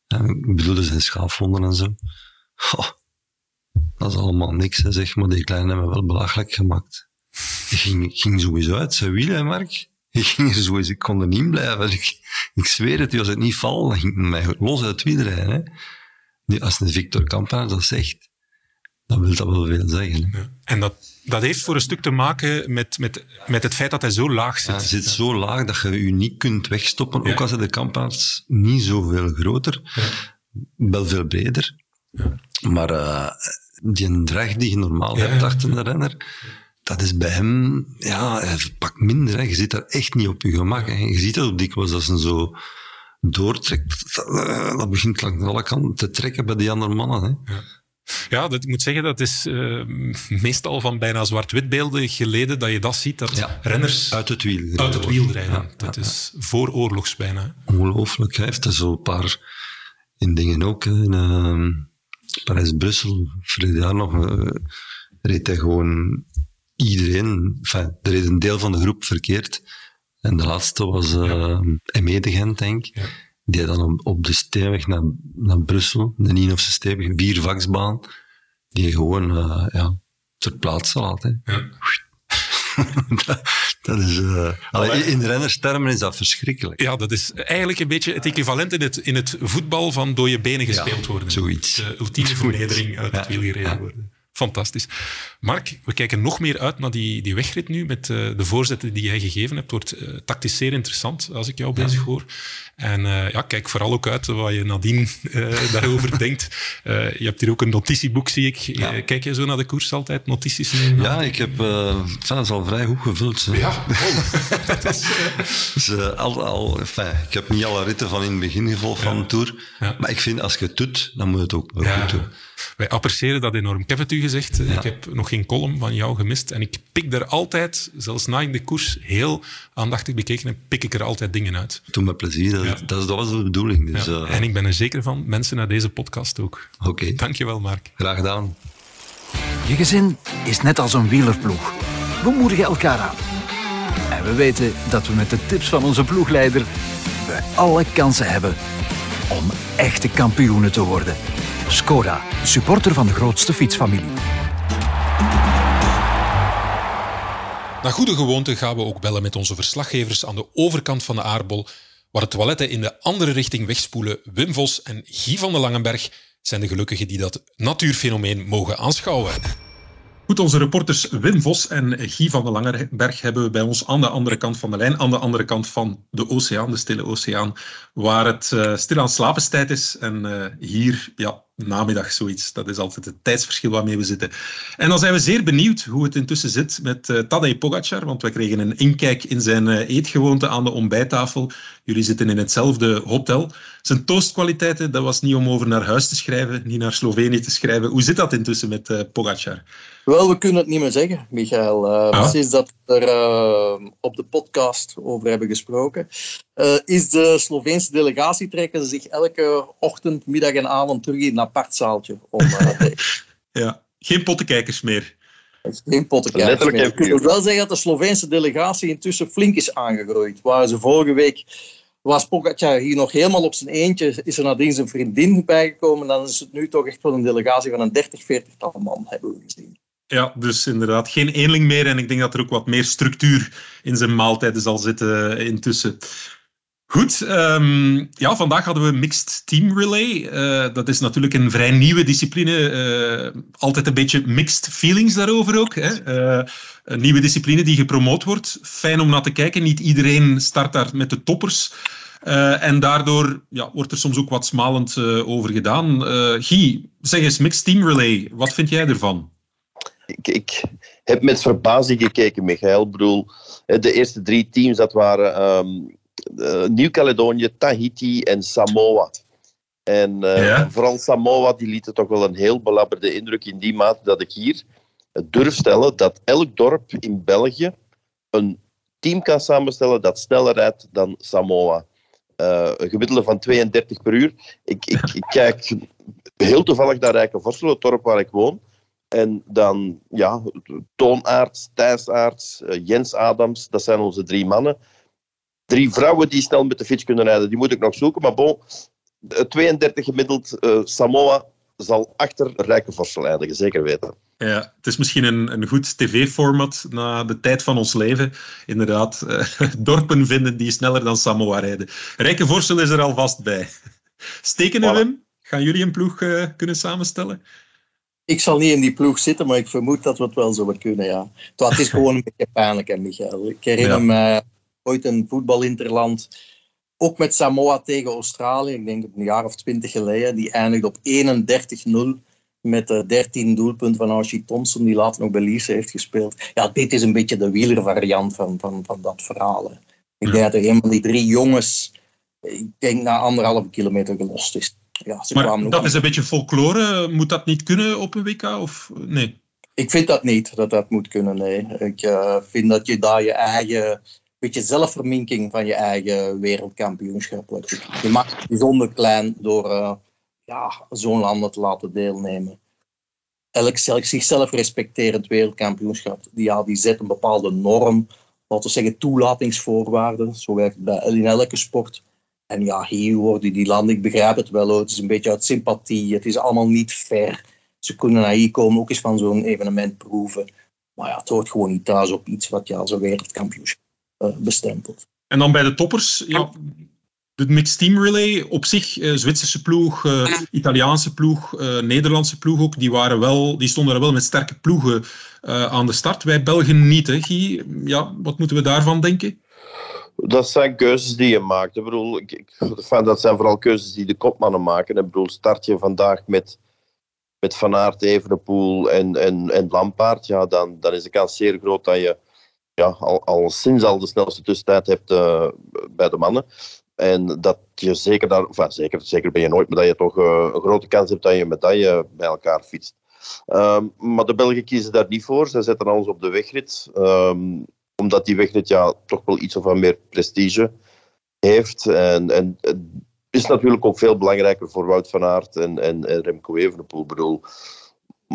En ik bedoelde zijn schaafwonden en zo. Dat is allemaal niks, hè, zeg maar. Die kleine hebben me wel belachelijk gemaakt. Ik ging, ik ging sowieso uit zijn wiel, hè, Mark. Ik ging er sowieso, ik kon er niet in blijven. Ik, ik zweer het, als het niet val, dan ging hij mij los uit het wiel rijden. Hè. Nu, als een Victor Kampenaar dat zegt, dan wil dat wel veel zeggen. Hè. Ja. En dat, dat heeft voor een stuk te maken met, met, met het feit dat hij zo laag zit. Ja, hij zit zo laag dat je je niet kunt wegstoppen. Ook Ja. al zijn de kampaards niet zoveel groter, wel veel breder. Maar eh, die drag die je normaal hebt achter de renner, dat is bij hem, ja, pakt minder. Hè. Je zit daar echt niet op je gemak. Hè. Je ziet dat ook dikwijls als hij zo doortrekt. Dat, eh, dat begint langs alle kanten te trekken bij die andere mannen. Hè. Ja, dat, ik moet zeggen, dat is eh, meestal van bijna zwart-wit beelden geleden dat je dat ziet, dat Ja. renners Uit het wiel. uit het wiel rijden. Ja, dat ja, is voor oorlogs bijna. Ongelooflijk. Hij heeft er zo een paar in dingen ook. In ehm, Parijs-Brussel, vorig jaar nog, eh, reed hij gewoon iedereen. Enfin, er reed een deel van de groep verkeerd. En de laatste was uh, M.E. de Gent, denk ik. Ja. Die dan op, op de steenweg naar, naar Brussel, de Nienhofse steenweg, viervaksbaan, die gewoon uh, ja, ter plaatse laat. Hè. Ja. dat, dat is, uh, allee, in rennerstermen is dat verschrikkelijk. Ja, dat is eigenlijk een beetje het equivalent in het, in het voetbal van door je benen gespeeld worden. zoiets. De ultieme vernedering uit het Ja, wiel gereden ja. worden. Fantastisch. Mark, we kijken nog meer uit naar die, die wegrit nu met eh, de voorzetten die jij gegeven hebt. Het wordt eh, tactisch zeer interessant als ik jou bezig hoor. En eh, ja, kijk vooral ook uit wat je nadien daarover denkt. Je hebt hier ook een notitieboek, zie ik. Kijk je zo naar de koers altijd? Notities nemen? Ja, ik heb, dat is al vrij goed gevuld. Hè. Ja, oh, dat is... Dus, al, al, enfin, ik heb niet alle ritten van in het begin gevolgd van de Tour. Ja. Maar ik vind, als je het doet, dan moet je het ook goed doen. Wij appreciëren dat enorm. Ik heb het u gezegd, ik heb nog geen column van jou gemist. En ik pik er altijd, zelfs na in de koers, heel aandachtig bekeken en pik ik er altijd dingen uit. Doe met plezier, dat, Ja. dat, is- dat was de bedoeling. Dus, Ja. eh, En ik ben er zeker van, mensen naar deze podcast ook. Oké, Dankjewel, Mark. graag gedaan. Je gezin is net als een wielerploeg. We moedigen elkaar aan. En we weten dat we met de tips van onze ploegleider we alle kansen hebben om echte kampioenen te worden. Skoda, supporter van de grootste fietsfamilie. Na goede gewoonte gaan we ook bellen met onze verslaggevers aan de overkant van de aardbol, waar de toiletten in de andere richting wegspoelen. Wim Vos en Guy van de Langenberg zijn de gelukkigen die dat natuurfenomeen mogen aanschouwen. Goed, onze reporters Wim Vos en Guy van de Langenberg hebben we bij ons aan de andere kant van de lijn, aan de andere kant van de oceaan, de stille oceaan, waar het uh, stilaan slapenstijd is. En uh, hier, ja, namiddag zoiets. Dat is altijd het tijdsverschil waarmee we zitten. En dan zijn we zeer benieuwd hoe het intussen zit met uh, Tadej Pogacar, want we kregen een inkijk in zijn uh, eetgewoonte aan de ontbijttafel. Jullie zitten in hetzelfde hotel. Zijn toastkwaliteiten, dat was niet om over naar huis te schrijven, niet naar Slovenië te schrijven. Hoe zit dat intussen met Pogacar? Wel, we kunnen het niet meer zeggen, Michael. Uh, ah. Sinds dat we er uh, op de podcast over hebben gesproken, uh, is de Sloveense delegatie trekken ze zich elke ochtend, middag en avond terug in een apart zaaltje. Om, ja, geen pottenkijkers meer. Geen pottenkijkers meer. Ik kan wel zeggen dat de Sloveense delegatie intussen flink is aangegroeid. Waar ze vorige week was Pogacar hier nog helemaal op zijn eentje, is er nadien zijn vriendin bijgekomen. Dan is het nu toch echt wel een delegatie van een 30, 40 tal man, hebben we gezien. Ja, dus inderdaad geen eenling meer. En ik denk dat er ook wat meer structuur in zijn maaltijden zal zitten intussen. Goed, um, ja, vandaag hadden we Mixed Team Relay. Uh, dat is natuurlijk een vrij nieuwe discipline. Uh, altijd een beetje mixed feelings daarover ook. Hè? Een nieuwe discipline die gepromoot wordt. Fijn om naar te kijken. Niet iedereen start daar met de toppers. en daardoor ja, wordt er soms ook wat smalend over gedaan. Guy, zeg eens, Mixed Team Relay, wat vind jij ervan? Ik, ik, heb met verbazing gekeken, Michael. Ik bedoel, de eerste drie teams, dat waren um, Nieuw-Caledonië, Tahiti en Samoa. En uh, ja. vooral Samoa, die lieten toch wel een heel belabberde indruk in die mate dat ik hier durf stellen dat elk dorp in België een team kan samenstellen dat sneller rijdt dan Samoa. Uh, een gemiddelde van 32 per uur. Ik, ik, ik kijk heel toevallig naar Rijkenvorsel, het dorp waar ik woon. En dan ja, Toonaarts, Thijsaarts, uh, Jens Adams, dat zijn onze drie mannen. Drie vrouwen die snel met de fiets kunnen rijden, die moet ik nog zoeken. Maar bon, 32 gemiddeld uh, Samoa zal achter Rijkenvorsel eindigen, zeker weten. Ja, het is misschien een, een goed tv-format na de tijd van ons leven. Inderdaad, uh, dorpen vinden die sneller dan Samoa rijden. Rijkenvorsel is er alvast bij. Stekenen, voilà. Wim? Gaan jullie een ploeg uh, kunnen samenstellen? Ik zal niet in die ploeg zitten, maar ik vermoed dat we het wel zouden kunnen, ja. Het is gewoon een beetje pijnlijk, hè, Michael. Ik herinner ja. me ooit een voetbalinterland, ook met Samoa tegen Australië, ik denk een jaar of twintig geleden, die eindigde op 31-0 met de 13 doelpunten van Archie Thompson, die later nog bij Lierse heeft gespeeld. Ja, dit is een beetje de wielervariant van, van, van dat verhaal. Hè. Ik denk dat er een van die drie jongens, ik denk na anderhalve kilometer gelost is. Ja, ze maar dat is een beetje folklore. Moet dat niet kunnen op een WK? Of nee? Ik vind dat niet, dat dat moet kunnen, nee. Ik uh, vind dat je daar je eigen beetje zelfverminking van je eigen wereldkampioenschap. Je maakt het bijzonder klein door uh, ja, zo'n landen te laten deelnemen. Elk zichzelf respecterend wereldkampioenschap, die, ja, die zet een bepaalde norm, laten we zeggen toelatingsvoorwaarden, zo werkt het in elke sport. En ja, hier worden die landen, ik begrijp het wel, het is een beetje uit sympathie, het is allemaal niet fair. Ze kunnen naar hier komen, ook eens van zo'n evenement proeven. Maar ja, het hoort gewoon niet thuis op iets wat je als een wereldkampioenschap uh, bestempelt. En dan bij de toppers, ja, de mixed team relay op zich, uh, Zwitserse ploeg, uh, Italiaanse ploeg, Nederlandse ploeg ook, die, waren wel, die stonden er wel met sterke ploegen aan de start. Wij Belgen niet, hè, Guy? Ja, wat moeten we daarvan denken? Dat zijn keuzes die je maakt. Ik bedoel, dat zijn vooral keuzes die de kopmannen maken. Ik bedoel, start je vandaag met, met Van Aert, Evenepoel en, en, en Lampaard, ja, dan, dan is de kans zeer groot dat je ja, al, al sinds al de snelste tussentijd hebt uh, bij de mannen. En dat je zeker daar, zeker, zeker ben je nooit, maar dat je toch uh, een grote kans hebt dat je een medaille bij elkaar fietst. Um, maar de Belgen kiezen daar niet voor. Ze zetten alles op de wegrit. Um, omdat die wegrit ja, toch wel iets of wat meer prestige heeft. En, en het is natuurlijk ook veel belangrijker voor Wout van Aert en, en, Remco Evenepoel. Ik bedoel,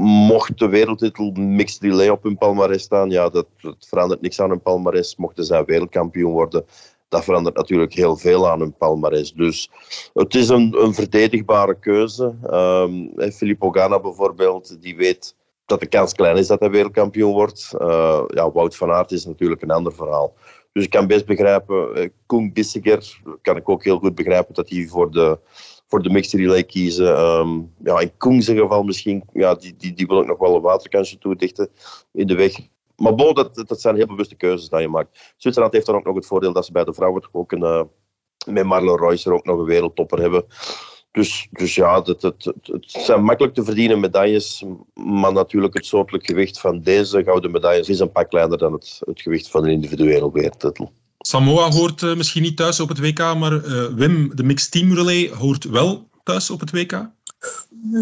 mocht de wereldtitel mixed relay op hun palmarès staan, ja, dat, dat verandert niks aan hun palmarès. Mochten zij wereldkampioen worden, dat verandert natuurlijk heel veel aan hun palmarès. Dus het is een, een verdedigbare keuze. Um, Filippo Ganna bijvoorbeeld, die weet dat de kans klein is dat hij wereldkampioen wordt. Uh, ja, Wout van Aert is natuurlijk een ander verhaal. Dus ik kan best begrijpen, uh, Koen Bissiger kan ik ook heel goed begrijpen dat hij voor de, voor de mixed relay kiezen. Um, ja, in Koen zijn geval misschien, ja, die, die, die wil ik nog wel een waterkansje toedichten in de weg. Maar bon, dat, dat zijn heel bewuste keuzes die je maakt. Zwitserland heeft dan ook nog het voordeel dat ze bij de vrouwen ook een, uh, met Marlon Reusser ook nog een wereldtopper hebben. Dus, dus ja, het, het, het, het, zijn makkelijk te verdienen medailles, maar natuurlijk het soortelijk gewicht van deze gouden medailles is een pak kleiner dan het, het gewicht van een individuele wereldtitel. Samoa hoort uh, misschien niet thuis op het WK, maar uh, Wim, de mixed team relay, hoort wel thuis op het WK?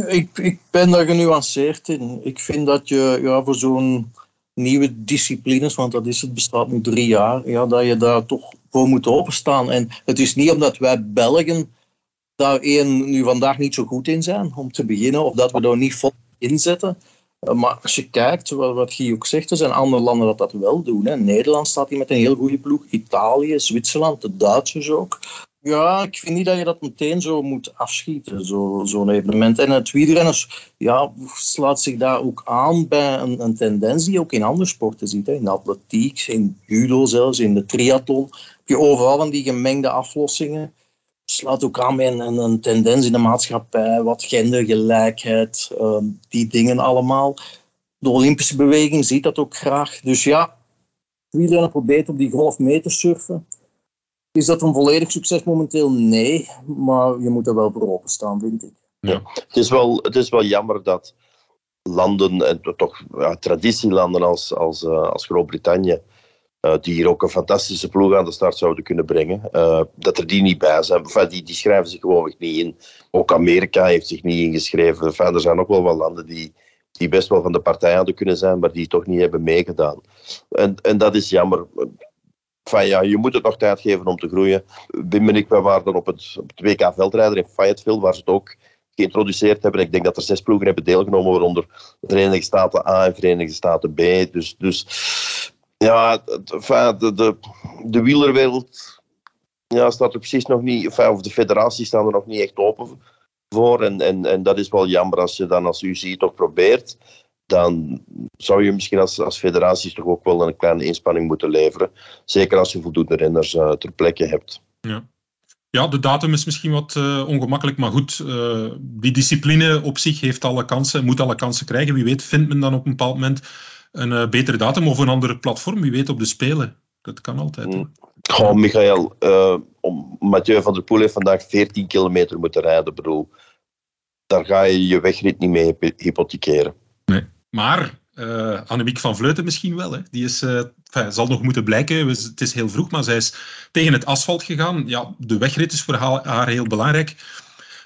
Ik, ik ben daar genuanceerd in. Ik vind dat je ja, voor zo'n nieuwe disciplines, want dat is het, bestaat nu drie jaar, ja, dat je daar toch voor moet openstaan. En het is niet omdat wij Belgen daar één nu vandaag niet zo goed in zijn, om te beginnen, of dat we daar niet vol inzetten. Eh, maar als je kijkt, wat Guy ook zegt, er zijn andere landen dat dat wel doen. Hè. Nederland staat hier met een heel goede ploeg, Italië, Zwitserland, de Duitsers ook. Ja, ik vind niet dat je dat meteen zo moet afschieten, zo'n zo evenement. En het wielrenners ja, slaat zich daar ook aan bij een, een tendens die je ook in andere sporten ziet. Hè. In de atletiek, in judo zelfs, in de triathlon. Heb je overal van die gemengde aflossingen. Slaat ook aan bij een, tendens in de maatschappij, wat gendergelijkheid, uh, die dingen allemaal. De Olympische beweging ziet dat ook graag. Dus ja, wielrennen probeert op die golf mee te surfen. Is dat een volledig succes momenteel? Nee, maar je moet er wel voor openstaan, vind ik. Ja. Het, is wel, het is wel jammer dat landen, en toch ja, traditielanden als, als, uh, als Groot-Brittannië, die hier ook een fantastische ploeg aan de start zouden kunnen brengen, uh, dat er die niet bij zijn. Enfin, die, die schrijven zich gewoon niet in. Ook Amerika heeft zich niet ingeschreven. Enfin, er zijn ook wel wat landen die, die best wel van de partij hadden kunnen zijn, maar die toch niet hebben meegedaan. En, en dat is jammer van ja, je moet het nog tijd geven om te groeien. Wim en ik wij waren op het, op het WK veldrijder in Fayetteville, waar ze het ook geïntroduceerd hebben. Ik denk dat er zes ploegen hebben deelgenomen, waaronder de Verenigde Staten A en Verenigde Staten B. Dus, dus ja, de, de, wielerwereld ja, staat er precies nog niet, of de federaties staan er nog niet echt open voor. En, en, en dat is wel jammer als je dan als UCI toch probeert dan zou je misschien als, als federaties toch ook wel een kleine inspanning moeten leveren. Zeker als je voldoende renners uh, ter plekke hebt. Ja. Ja, de datum is misschien wat uh, ongemakkelijk, maar goed, uh, die discipline op zich heeft alle kansen, moet alle kansen krijgen. Wie weet vindt men dan op een bepaald moment een betere datum of een andere platform, wie weet op de Spelen. Dat kan altijd. Mm. Goh, Michael, Mathieu van der Poel heeft vandaag 14 kilometer moeten rijden. Bedoel, daar ga je je wegrit niet mee hypothekeren. Nee. Maar uh, Annemiek van Vleuten misschien wel. Hè. Die is, uh, enfin, zal nog moeten blijken. Het is heel vroeg, maar zij is tegen het asfalt gegaan. Ja, de wegrit is voor haar heel belangrijk.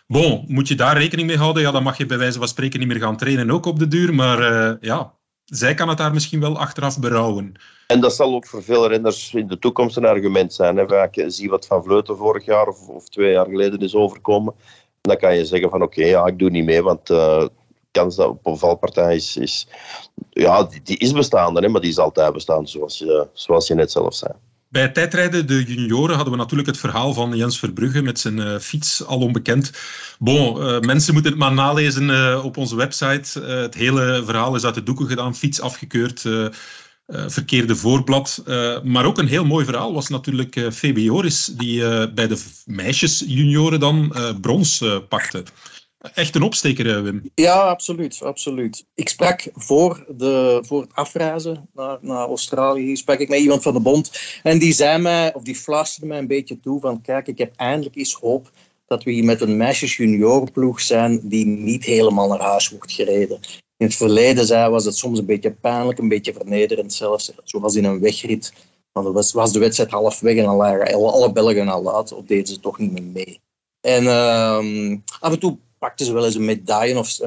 Bon, moet je daar rekening mee houden? Ja, dan mag je bij wijze van spreken niet meer gaan trainen, ook op de duur. Maar uh, ja, zij kan het daar misschien wel achteraf berouwen. En dat zal ook voor veel renners in de toekomst een argument zijn. Hè. Vaak zie wat Van Vleuten vorig jaar of, of, twee jaar geleden is overkomen. Dan kan je zeggen van oké, ja, ik doe niet mee, want kans dat op een valpartij is, is ja, die, die, is bestaande, hè, maar die is altijd bestaan, zoals je, zoals je net zelf zei. Bij tijdrijden, de junioren, hadden we natuurlijk het verhaal van Jens Verbrugge met zijn uh, fiets, al onbekend. Bon, uh, mensen moeten het maar nalezen uh, op onze website. het hele verhaal is uit de doeken gedaan, fiets afgekeurd, verkeerde voorblad. maar ook een heel mooi verhaal was natuurlijk uh, Febe Joris, die bij de meisjes junioren dan brons pakte. Echt een opsteker, eh, Wim. Ja, absoluut. absoluut. Ik sprak voor, de, voor het afreizen naar, naar Australië, sprak ik met iemand van de bond. En die zei mij, of die fluisterde mij een beetje toe van, kijk, ik heb eindelijk eens hoop dat we hier met een meisjes juniorenploeg zijn die niet helemaal naar huis wordt gereden. In het verleden zei, was het soms een beetje pijnlijk, een beetje vernederend zelfs. Zoals in een wegrit. Dan was, de wedstrijd half weg en dan lagen alle, Belgen al laat, of deden ze toch niet meer mee. En uh, af en toe pakten ze wel eens een medaille of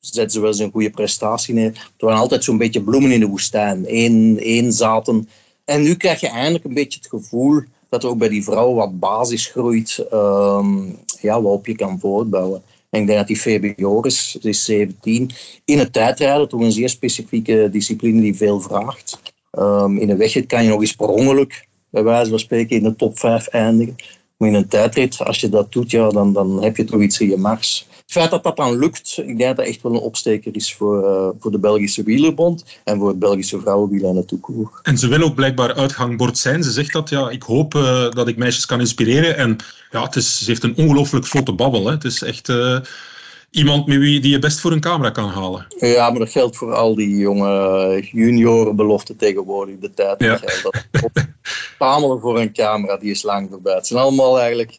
zetten ze wel eens een goede prestatie neer. Er waren altijd zo'n beetje bloemen in de woestijn. Eén, één zaten. En nu krijg je eindelijk een beetje het gevoel dat er ook bij die vrouw wat basis groeit, um, ja, waarop je kan voortbouwen. En ik denk dat die Febe Joris, die is 17, in het tijdrijden, toch een zeer specifieke discipline die veel vraagt. Um, in een wegrit kan je nog eens per ongeluk, bij wijze van spreken, in de top 5 eindigen. Maar in een tijdrit, als je dat doet, ja, dan, dan heb je toch iets in je mars. Het feit dat dat dan lukt, ik denk dat dat echt wel een opsteker is voor, uh, voor de Belgische Wielerbond en voor het Belgische vrouwenwielrennen toekoer. En ze wil ook blijkbaar uitgangbord zijn. Ze zegt dat, ja, ik hoop uh, dat ik meisjes kan inspireren. En ja, het is, ze heeft een ongelooflijk vlotte babbel. Hè. Het is echt... Uh, iemand met wie die je best voor een camera kan halen. Ja, maar dat geldt voor al die jonge juniorenbeloften tegenwoordig. De tijd ja. dat voor een camera, die is lang voorbij. Het zijn allemaal eigenlijk,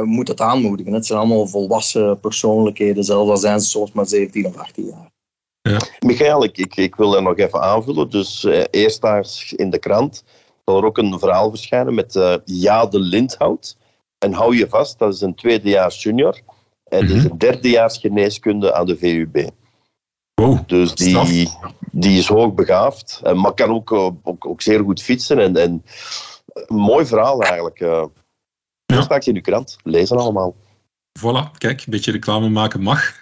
we moeten het aanmoedigen. Het zijn allemaal volwassen persoonlijkheden, zelfs al zijn ze soms maar 17 of 18 jaar. Ja. Michael, ik, ik, ik wil daar nog even aanvullen. Dus eh, eerstdaags in de krant zal er ook een verhaal verschijnen met uh, Jade Lindhout. En hou je vast, dat is een tweedejaars junior. En mm -hmm. is een derdejaars geneeskunde aan de VUB. Wow, dus die, die is hoogbegaafd, maar kan ook, ook, ook zeer goed fietsen. En, en een mooi verhaal eigenlijk. Ja. Straks in uw krant. Lezen allemaal. Voilà, kijk, een beetje reclame maken mag.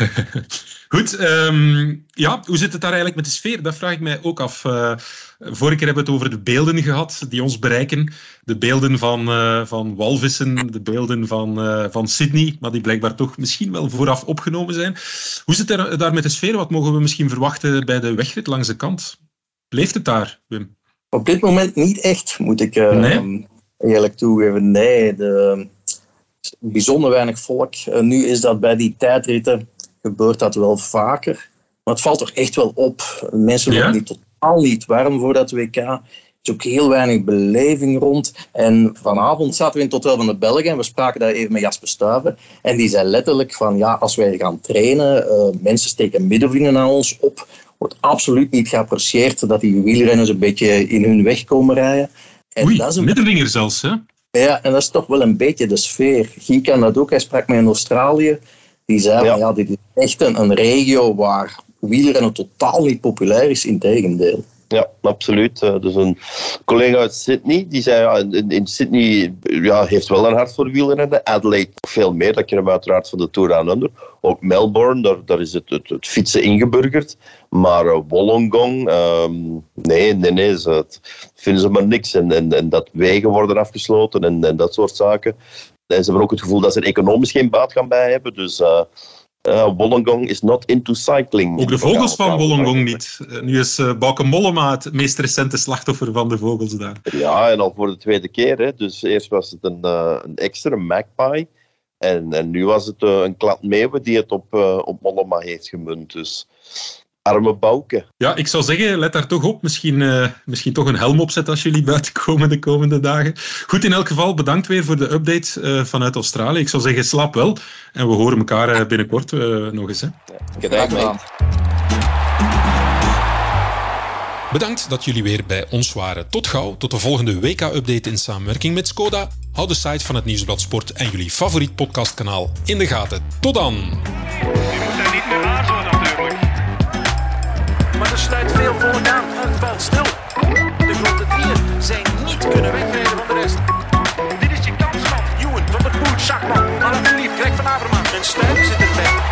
Goed, um, ja, hoe zit het daar eigenlijk met de sfeer? Dat vraag ik mij ook af. Uh, vorige keer hebben we het over de beelden gehad die ons bereiken. De beelden van, uh, van walvissen, de beelden van, uh, van Sydney, maar die blijkbaar toch misschien wel vooraf opgenomen zijn. Hoe zit het daar met de sfeer? Wat mogen we misschien verwachten bij de wegrit langs de kant? Leeft het daar, Wim? Op dit moment niet echt, moet ik nee? Eerlijk toegeven. Nee, de, bijzonder weinig volk. nu is dat bij die tijdritten gebeurt dat wel vaker. Maar het valt toch echt wel op. Mensen worden ja? totaal niet warm voor dat WK. Er is ook heel weinig beleving rond. En vanavond zaten we in het Hotel van de Belgen en we spraken daar even met Jasper Stuiven. En die zei letterlijk van, ja, als wij gaan trainen, uh, mensen steken middenvinger naar ons op. Wordt absoluut niet geapprecieerd dat die wielrenners een beetje in hun weg komen rijden. En Oei, dat is een middenvinger zelfs, hè? Ja, en dat is toch wel een beetje de sfeer. Guy kan dat ook. Hij sprak mij in Australië. Die zei ja. van ja, dit is echt een, een regio waar wielrennen totaal niet populair is, in tegendeel. Ja, absoluut. Dus een collega uit Sydney, die zei ja, in, Sydney ja, heeft wel een hart voor wielrennen. Adelaide veel meer, dat kennen we uiteraard van de Tour Down Under. Ook Melbourne, daar, daar is het, het, fietsen ingeburgerd. Maar uh, Wollongong, um, nee, nee, nee, ze, vinden ze maar niks. En, en, dat wegen worden afgesloten en, en dat soort zaken. En ze hebben ook het gevoel dat ze er economisch geen baat gaan bij hebben. Dus uh, uh, Wollongong is not into cycling. Ook de vogels van Wollongong niet. Uh, nu is uh, Bauke Mollema het meest recente slachtoffer van de vogels daar. Ja, en al voor de tweede keer. Hè. Dus eerst was het een, een extra, een magpie. En, en nu was het een klad meeuwen die het op, op Mollema heeft gemunt. Dus arme Bouke. Ja, ik zou zeggen, let daar toch op. Misschien, uh, misschien toch een helm opzetten als jullie buiten komen de komende dagen. Goed, in elk geval bedankt weer voor de update uh, vanuit Australië. Ik zou zeggen, slaap wel. En we horen elkaar uh, binnenkort nog eens. Hè. Ja, Graag gedaan. Bedankt dat jullie weer bij ons waren. Tot gauw, tot de volgende WK-update in samenwerking met Skoda. Hou de site van het Nieuwsblad Sport en jullie favoriet podcastkanaal in de gaten. Tot dan! Het valt stil. De grote drieën zijn niet kunnen wegrijden van de rest. Dit is je kans, man. Ewan, Van der Poel, Schachman, Alaphilippe, Greg van Avermaat. En Stuyven zit er